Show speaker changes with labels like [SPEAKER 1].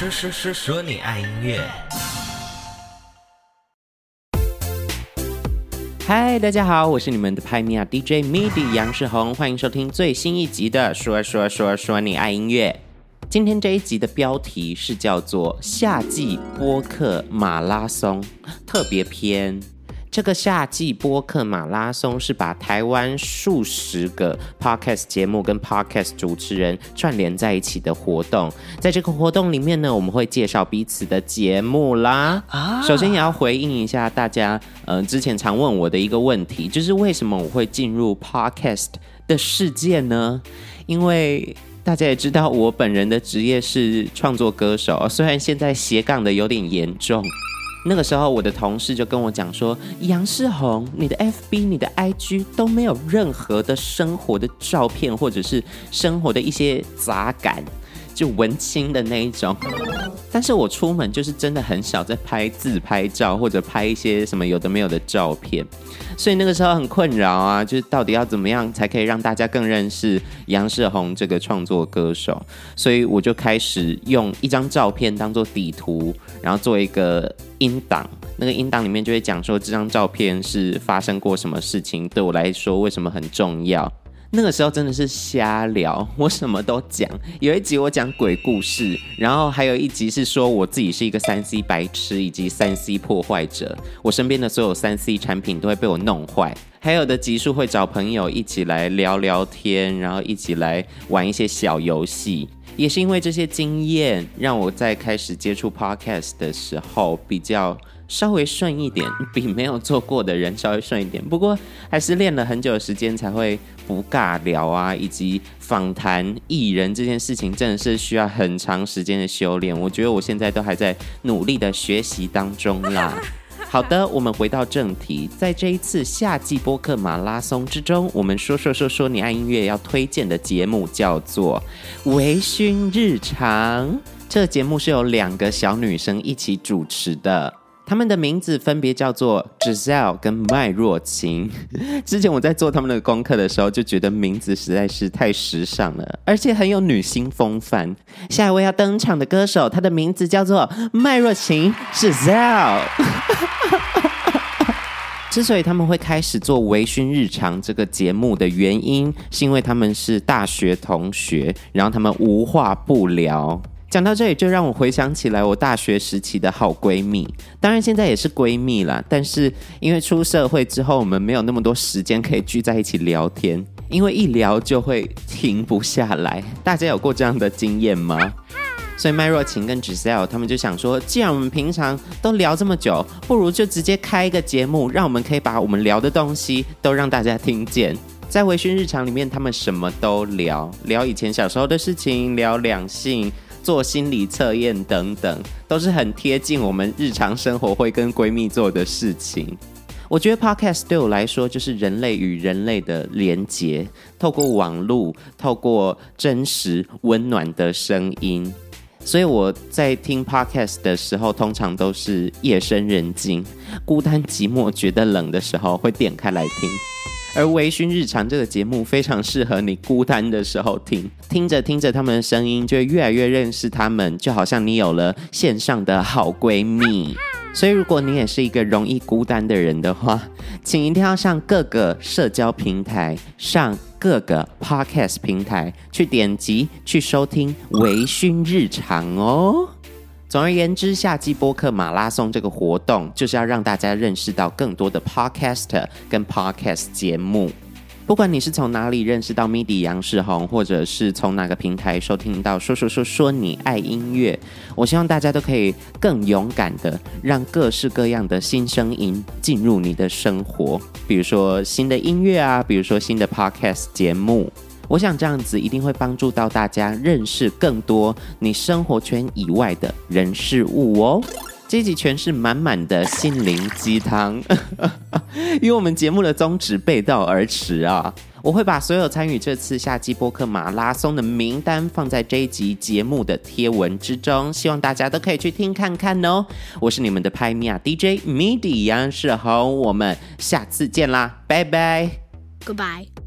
[SPEAKER 1] 说说说说你爱音乐。嗨，大家好，我是你们的派米亚 DJ MIDI 杨世宏，欢迎收听最新一集的说说说说你爱音乐。今天这一集的标题是叫做夏季播客马拉松特别篇。这个夏季播客马拉松是把台湾数十个 podcast 节目跟 podcast 主持人串联在一起的活动。在这个活动里面呢，我们会介绍彼此的节目啦。啊，首先也要回应一下大家，呃，之前常问我的一个问题，就是为什么我会进入 podcast 的世界呢？因为大家也知道，我本人的职业是创作歌手，虽然现在斜杠的有点严重。那个时候，我的同事就跟我讲说：“杨世宏，你的 FB、你的 IG 都没有任何的生活的照片，或者是生活的一些杂感。”就文青的那一种，但是我出门就是真的很少在拍自拍照或者拍一些什么有的没有的照片，所以那个时候很困扰啊，就是到底要怎么样才可以让大家更认识杨世宏这个创作歌手，所以我就开始用一张照片当做底图，然后做一个音档，那个音档里面就会讲说这张照片是发生过什么事情，对我来说为什么很重要。那个时候真的是瞎聊，我什么都讲。有一集我讲鬼故事，然后还有一集是说我自己是一个三 C 白痴以及三 C 破坏者，我身边的所有三 C 产品都会被我弄坏。还有的集数会找朋友一起来聊聊天，然后一起来玩一些小游戏。也是因为这些经验，让我在开始接触 Podcast 的时候比较。稍微顺一点，比没有做过的人稍微顺一点。不过还是练了很久的时间才会不尬聊啊，以及访谈艺人这件事情，真的是需要很长时间的修炼。我觉得我现在都还在努力的学习当中啦。好的，我们回到正题，在这一次夏季播客马拉松之中，我们说说说说你爱音乐要推荐的节目叫做《微醺日常》。这个节目是由两个小女生一起主持的。他们的名字分别叫做 Giselle 跟麦若晴。之前我在做他们的功课的时候，就觉得名字实在是太时尚了，而且很有女星风范。下一位要登场的歌手，他的名字叫做麦若晴 Giselle。之所以他们会开始做《微醺日常》这个节目的原因，是因为他们是大学同学，然后他们无话不聊。讲到这里，就让我回想起来我大学时期的好闺蜜，当然现在也是闺蜜啦。但是因为出社会之后，我们没有那么多时间可以聚在一起聊天，因为一聊就会停不下来。大家有过这样的经验吗？所以麦若晴跟 Giselle 他们就想说，既然我们平常都聊这么久，不如就直接开一个节目，让我们可以把我们聊的东西都让大家听见。在微醺日常里面，他们什么都聊，聊以前小时候的事情，聊两性。做心理测验等等，都是很贴近我们日常生活会跟闺蜜做的事情。我觉得 Podcast 对我来说就是人类与人类的连结，透过网络，透过真实温暖的声音。所以我在听 Podcast 的时候，通常都是夜深人静、孤单寂寞、觉得冷的时候，会点开来听。而《微醺日常》这个节目非常适合你孤单的时候听，听着听着他们的声音，就越来越认识他们，就好像你有了线上的好闺蜜。所以，如果你也是一个容易孤单的人的话，请一定要上各个社交平台，上各个 Podcast 平台去点击去收听《微醺日常》哦。总而言之，夏季播客马拉松这个活动就是要让大家认识到更多的 podcaster 跟 podcast 节目。不管你是从哪里认识到 MIDI 杨世宏，或者是从哪个平台收听到说说说说你爱音乐，我希望大家都可以更勇敢的让各式各样的新声音进入你的生活，比如说新的音乐啊，比如说新的 podcast 节目。我想这样子一定会帮助到大家认识更多你生活圈以外的人事物哦。这集全是满满的心灵鸡汤，与我们节目的宗旨背道而驰啊！我会把所有参与这次夏季播客马拉松的名单放在这一集节目的贴文之中，希望大家都可以去听看看哦。我是你们的拍米亚 DJ MIDI 杨世宏，我们下次见啦，拜拜，Goodbye。